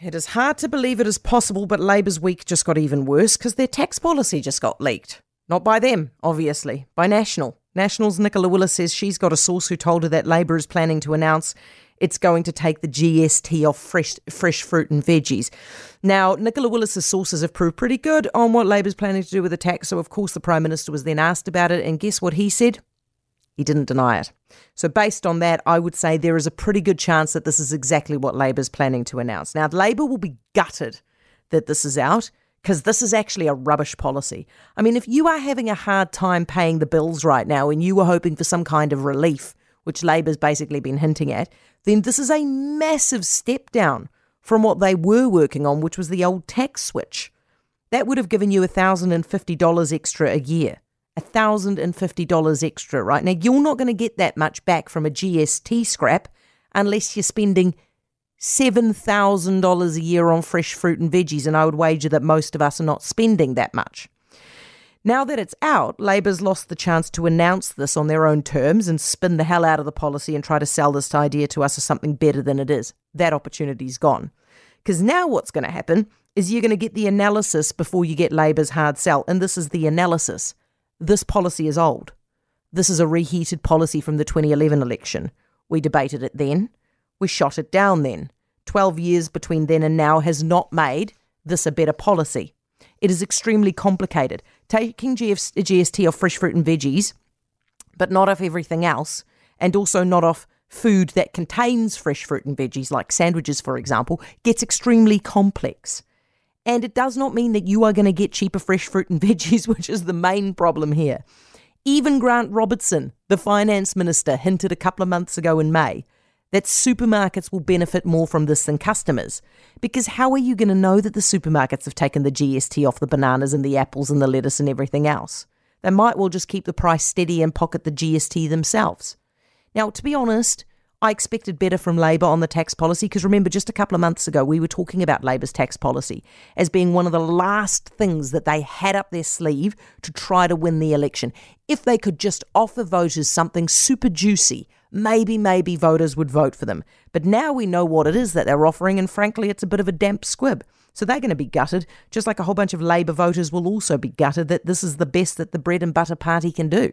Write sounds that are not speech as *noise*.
It is hard to believe it is possible, but Labour's week just got even worse because their tax policy just got leaked. Not by them, obviously, by National. National's Nicola Willis says she's got a source who told her that Labour is planning to announce it's going to take the GST off fresh, fresh fruit and veggies. Now, Nicola Willis's sources have proved pretty good on what Labour's planning to do with the tax, so of course the Prime Minister was then asked about it, and guess what he said? He didn't deny it. So, based on that, I would say there is a pretty good chance that this is exactly what Labour's planning to announce. Now, Labour will be gutted that this is out because this is actually a rubbish policy. I mean, if you are having a hard time paying the bills right now and you were hoping for some kind of relief, which Labour's basically been hinting at, then this is a massive step down from what they were working on, which was the old tax switch. That would have given you $1,050 extra a year. $1,050 extra, right? Now, you're not going to get that much back from a GST scrap unless you're spending $7,000 a year on fresh fruit and veggies, and I would wager that most of us are not spending that much. Now that it's out, Labour's lost the chance to announce this on their own terms and spin the hell out of the policy and try to sell this idea to us as something better than it is. That opportunity's gone. Because now what's going to happen is you're going to get the analysis before you get Labour's hard sell, and this is the analysis. This policy is old. This is a reheated policy from the 2011 election. We debated it then. We shot it down then. 12 years between then and now has not made this a better policy. It is extremely complicated. Taking GST off fresh fruit and veggies, but not off everything else, and also not off food that contains fresh fruit and veggies, like sandwiches, for example, gets extremely complex. And it does not mean that you are going to get cheaper fresh fruit and *laughs* veggies, which is the main problem here. Even Grant Robertson, the finance minister, hinted a couple of months ago in May that supermarkets will benefit more from this than customers. Because how are you going to know that the supermarkets have taken the GST off the bananas and the apples and the lettuce and everything else? They might well just keep the price steady and pocket the GST themselves. Now, to be honest, I expected better from Labour on the tax policy because remember, just a couple of months ago, we were talking about Labour's tax policy as being one of the last things that they had up their sleeve to try to win the election. If they could just offer voters something super juicy, maybe, maybe voters would vote for them. But now we know what it is that they're offering, and frankly, it's a bit of a damp squib. So they're going to be gutted, just like a whole bunch of Labour voters will also be gutted that this is the best that the bread and butter party can do.